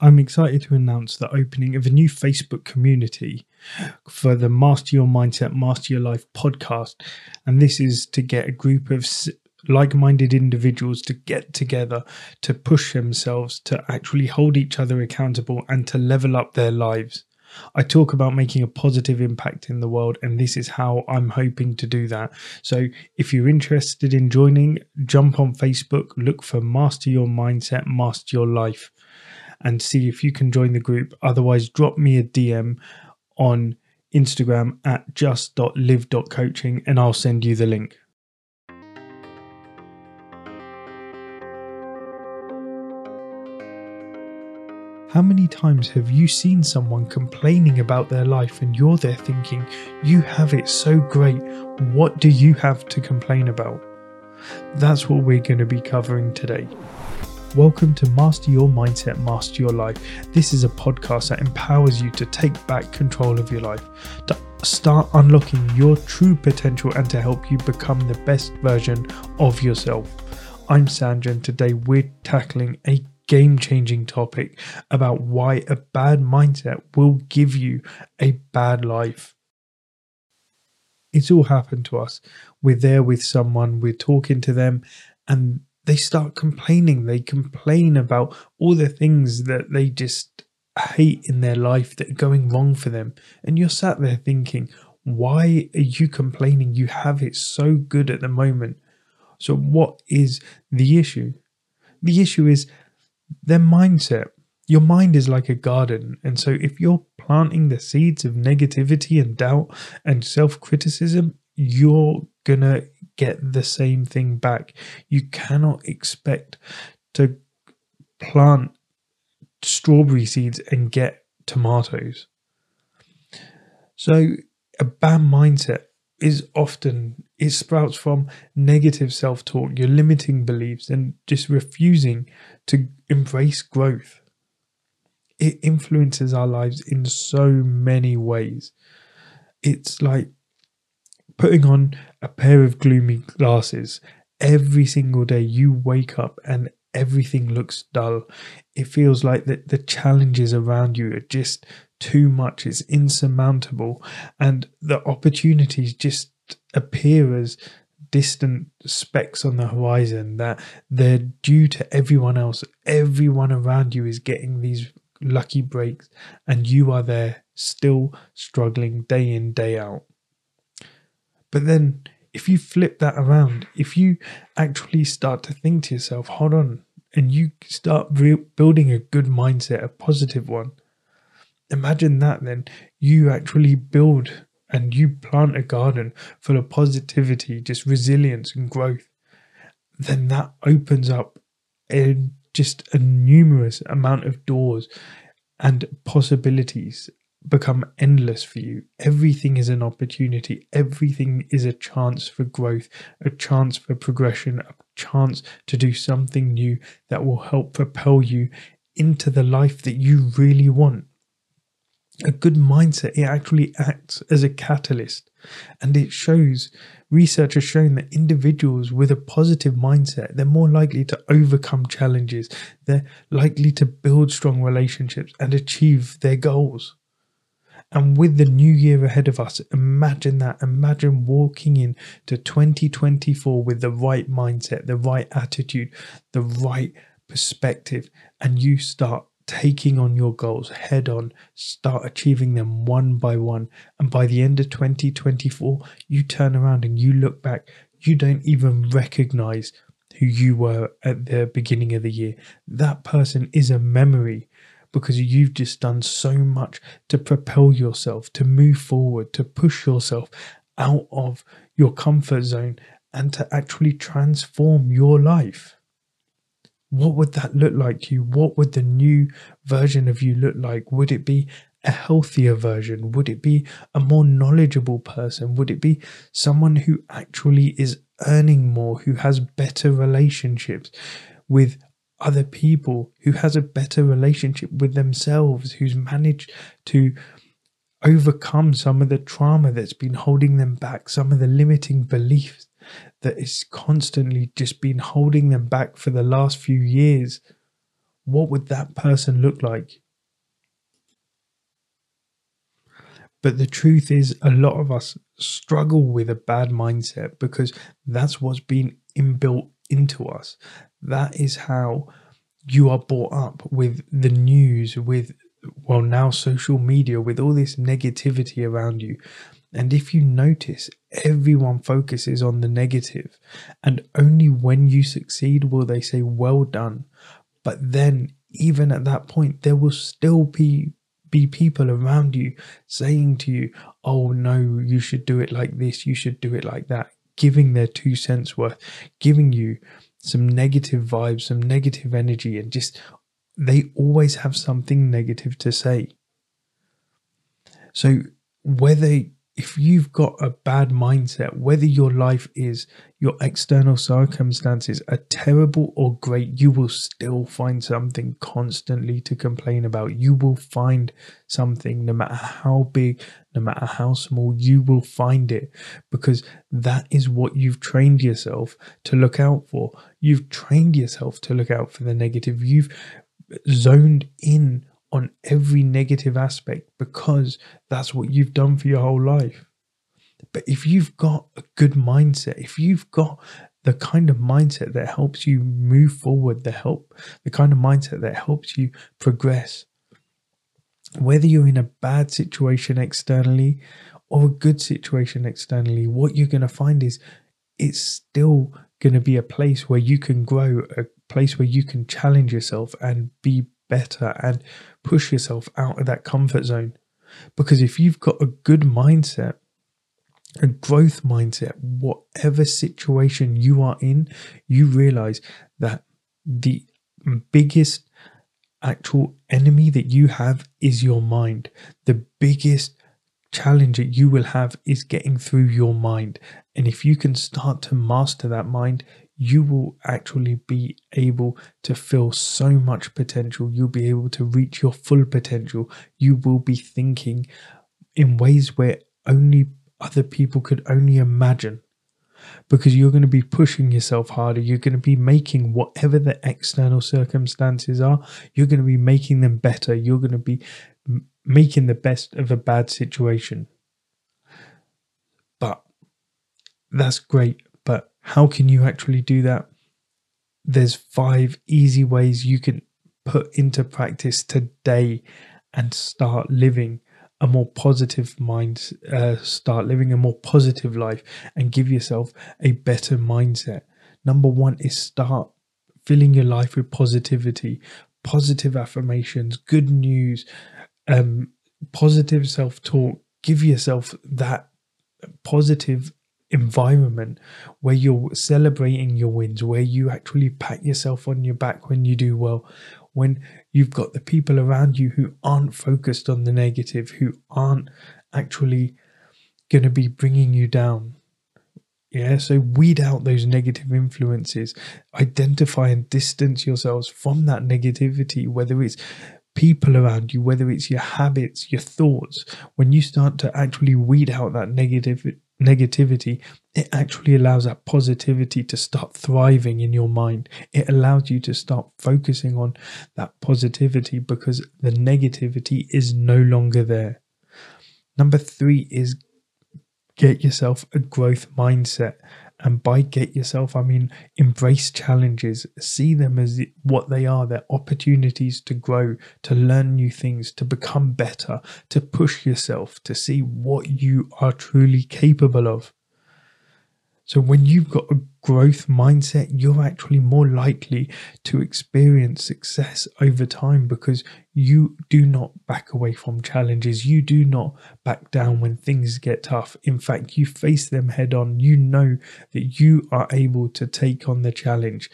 I'm excited to announce the opening of a new Facebook community for the Master Your Mindset, Master Your Life podcast. And this is to get a group of like minded individuals to get together, to push themselves, to actually hold each other accountable, and to level up their lives. I talk about making a positive impact in the world, and this is how I'm hoping to do that. So, if you're interested in joining, jump on Facebook, look for Master Your Mindset, Master Your Life and see if you can join the group. Otherwise, drop me a DM on Instagram at just.live.coaching and I'll send you the link. How many times have you seen someone complaining about their life and you're there thinking, you have it so great, what do you have to complain about? That's what we're going to be covering today. Welcome to Master Your Mindset, Master Your Life. This is a podcast that empowers you to take back control of your life, to start unlocking your true potential, and to help you become the best version of yourself. I'm Sandra, and today we're tackling a game changing topic about why a bad mindset will give you a bad life. It's all happened to us. We're there with someone, we're talking to them, and they start complaining. They complain about all the things that they just hate in their life that are going wrong for them. And you're sat there thinking, why are you complaining? You have it so good at the moment. So, what is the issue? The issue is their mindset. Your mind is like a garden. And so, if you're planting the seeds of negativity and doubt and self criticism, you're to get the same thing back. You cannot expect to plant strawberry seeds and get tomatoes. So, a bad mindset is often it sprouts from negative self-talk your limiting beliefs and just refusing to embrace growth it influences our lives in so many ways it's like putting on a pair of gloomy glasses every single day. You wake up and everything looks dull. It feels like that the challenges around you are just too much. It's insurmountable. And the opportunities just appear as distant specks on the horizon that they're due to everyone else. Everyone around you is getting these lucky breaks and you are there still struggling day in day out but then if you flip that around, if you actually start to think to yourself, hold on, and you start re- building a good mindset, a positive one, imagine that then. You actually build and you plant a garden full of positivity, just resilience and growth, then that opens up a, just a numerous amount of doors and possibilities become endless for you. Everything is an opportunity, everything is a chance for growth, a chance for progression, a chance to do something new that will help propel you into the life that you really want. A good mindset, it actually acts as a catalyst and it shows research has shown that individuals with a positive mindset they're more likely to overcome challenges they're likely to build strong relationships and achieve their goals and with the new year ahead of us, imagine that. Imagine walking in to 2024 with the right mindset, the right attitude, the right perspective, and you start taking on your goals head on, start achieving them one by one. And by the end of 2024, you turn around and you look back, you don't even recognize who you were at the beginning of the year. That person is a memory because you've just done so much to propel yourself, to move forward, to push yourself out of your comfort zone and to actually transform your life. What would that look like you? What would the new version of you look like? Would it be a healthier version? Would it be a more knowledgeable person? Would it be someone who actually is earning more, who has better relationships with other people, who has a better relationship with themselves, who's managed to overcome some of the trauma that's been holding them back, some of the limiting beliefs that is constantly just been holding them back for the last few years. what would that person look like? But the truth is, a lot of us struggle with a bad mindset because that's what's been inbuilt into us. That is how you are brought up with the news, with, well, now social media, with all this negativity around you. And if you notice, everyone focuses on the negative, and only when you succeed will they say, Well done. But then, even at that point, there will still be be people around you saying to you, oh no, you should do it like this, you should do it like that, giving their two cents worth, giving you some negative vibes, some negative energy, and just they always have something negative to say. So, whether if you've got a bad mindset, whether your life is your external circumstances are terrible or great, you will still find something constantly to complain about. You will find something, no matter how big, no matter how small, you will find it because that is what you've trained yourself to look out for. You've trained yourself to look out for the negative. You've zoned in on every negative aspect because that's what you've done for your whole life. But if you've got a good mindset, if you've got the kind of mindset that helps you move forward, the help, the kind of mindset that helps you progress, whether you're in a bad situation externally or a good situation externally, what you're going to find is it's still going to be a place where you can grow, a place where you can challenge yourself and be better and push yourself out of that comfort zone. Because if you've got a good mindset, a growth mindset, whatever situation you are in, you realize that the biggest actual enemy that you have is your mind. The biggest challenge that you will have is getting through your mind. And if you can start to master that mind, you will actually be able to feel so much potential. You'll be able to reach your full potential. You will be thinking in ways where only other people could only imagine because you're going to be pushing yourself harder. You're going to be making whatever the external circumstances are, you're going to be making them better. You're going to be making the best of a bad situation. But that's great. How can you actually do that? There's five easy ways you can put into practice today and start living a more positive mind, uh, start living a more positive life and give yourself a better mindset. Number one is start filling your life with positivity, positive affirmations, good news, um, positive self talk. Give yourself that positive environment where you're celebrating your wins, where you actually pat yourself on your back when you do well, when you've got the people around you who aren't focused on the negative, who aren't actually going to be bringing you down. Yeah, so weed out those negative influences, identify and distance yourselves from that negativity, whether it's people around you, whether it's your habits, your thoughts. When you start to actually weed out that negative negativity, it actually allows that positivity to start thriving in your mind. It allows you to start focusing on that positivity because the negativity is no longer there. Number three is get yourself a growth mindset. And by get yourself, I mean embrace challenges, see them as what they are. They're opportunities to grow, to learn new things, to become better, to push yourself, to see what you are truly capable of. So, when you've got a growth mindset, you're actually more likely to experience success over time because you do not back away from challenges. You do not back down when things get tough. In fact, you face them head on. You know that you are able to take on the challenge.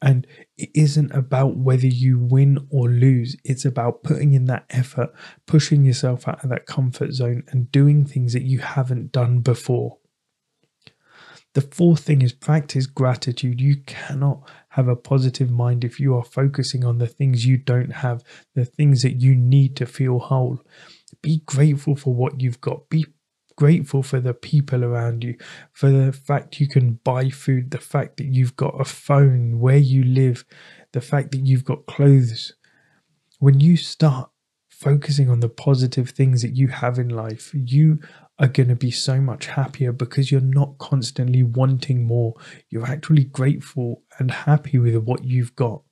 And it isn't about whether you win or lose, it's about putting in that effort, pushing yourself out of that comfort zone, and doing things that you haven't done before. The fourth thing is practice gratitude. You cannot have a positive mind if you are focusing on the things you don't have, the things that you need to feel whole. Be grateful for what you've got. Be grateful for the people around you, for the fact you can buy food, the fact that you've got a phone where you live, the fact that you've got clothes when you start focusing on the positive things that you have in life, you are going to be so much happier because you're not constantly wanting more. You're actually grateful and happy with what you've got.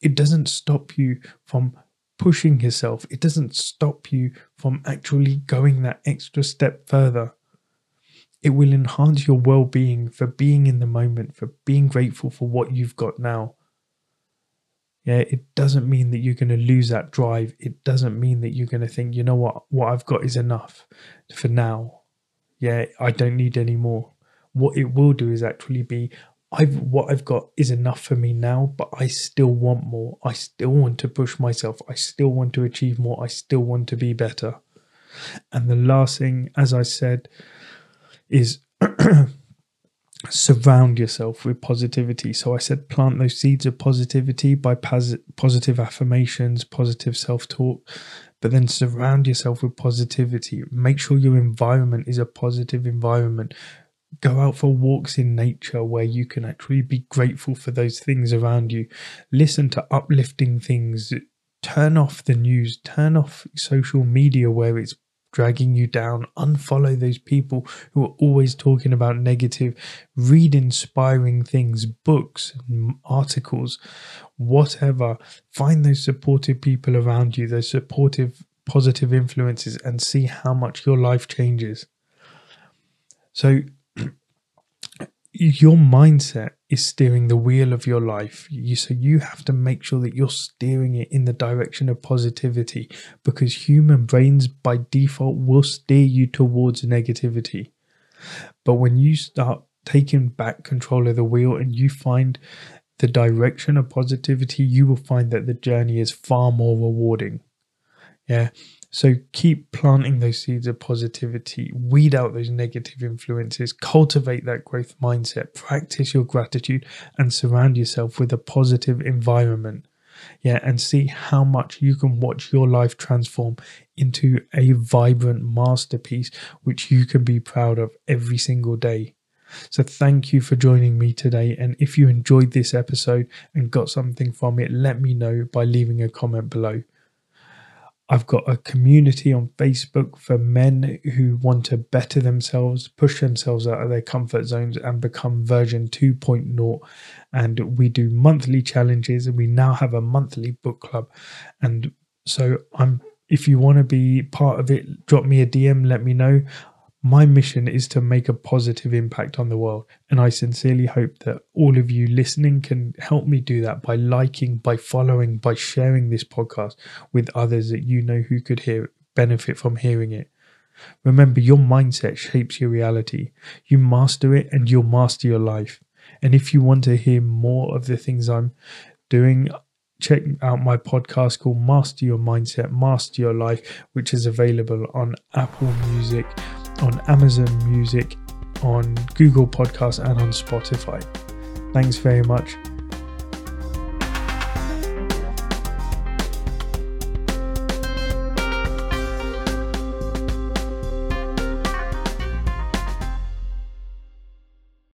It doesn't stop you from pushing yourself, it doesn't stop you from actually going that extra step further. It will enhance your well being for being in the moment, for being grateful for what you've got now. Yeah, it doesn't mean that you're going to lose that drive. It doesn't mean that you're going to think, you know what, what I've got is enough for now. Yeah, I don't need any more. What it will do is actually be, I've what I've got is enough for me now, but I still want more. I still want to push myself. I still want to achieve more. I still want to be better. And the last thing, as I said, is surround yourself with positivity. So I said plant those seeds of positivity by pos- positive affirmations, positive self talk, but then surround yourself with positivity. Make sure your environment is a positive environment. Go out for walks in nature where you can actually be grateful for those things around you. Listen to uplifting things. Turn off the news, turn off social media where it's dragging you down. Unfollow those people who are always talking about negative. Read inspiring things, books, articles, whatever. Find those supportive people around you, those supportive, positive influences, and see how much your life changes. So, your mindset is steering the wheel of your life. You, so you have to make sure that you're steering it in the direction of positivity because human brains by default will steer you towards negativity. But when you start taking back control of the wheel and you find the direction of positivity, you will find that the journey is far more rewarding. Yeah. So keep planting those seeds of positivity, weed out those negative influences, cultivate that growth mindset, practice your gratitude, and surround yourself with a positive environment. Yeah, and see how much you can watch your life transform into a vibrant masterpiece which you can be proud of every single day. So, thank you for joining me today. And if you enjoyed this episode and got something from it, let me know by leaving a comment below. I've got a community on Facebook for men who want to better themselves, push themselves out of their comfort zones, and become version 2.0. And we do monthly challenges, and we now have a monthly book club. And so I'm if you want to be part of it, drop me a DM, let me know. My mission is to make a positive impact on the world, and I sincerely hope that all of you listening can help me do that by liking, by following, by sharing this podcast with others that you know who could hear benefit from hearing it. Remember, your mindset shapes your reality. You master it, and you'll master your life. And if you want to hear more of the things I'm doing, check out my podcast called Master Your Mindset, Master Your Life, which is available on Apple Music on Amazon Music, on Google Podcasts, and on Spotify. Thanks very much.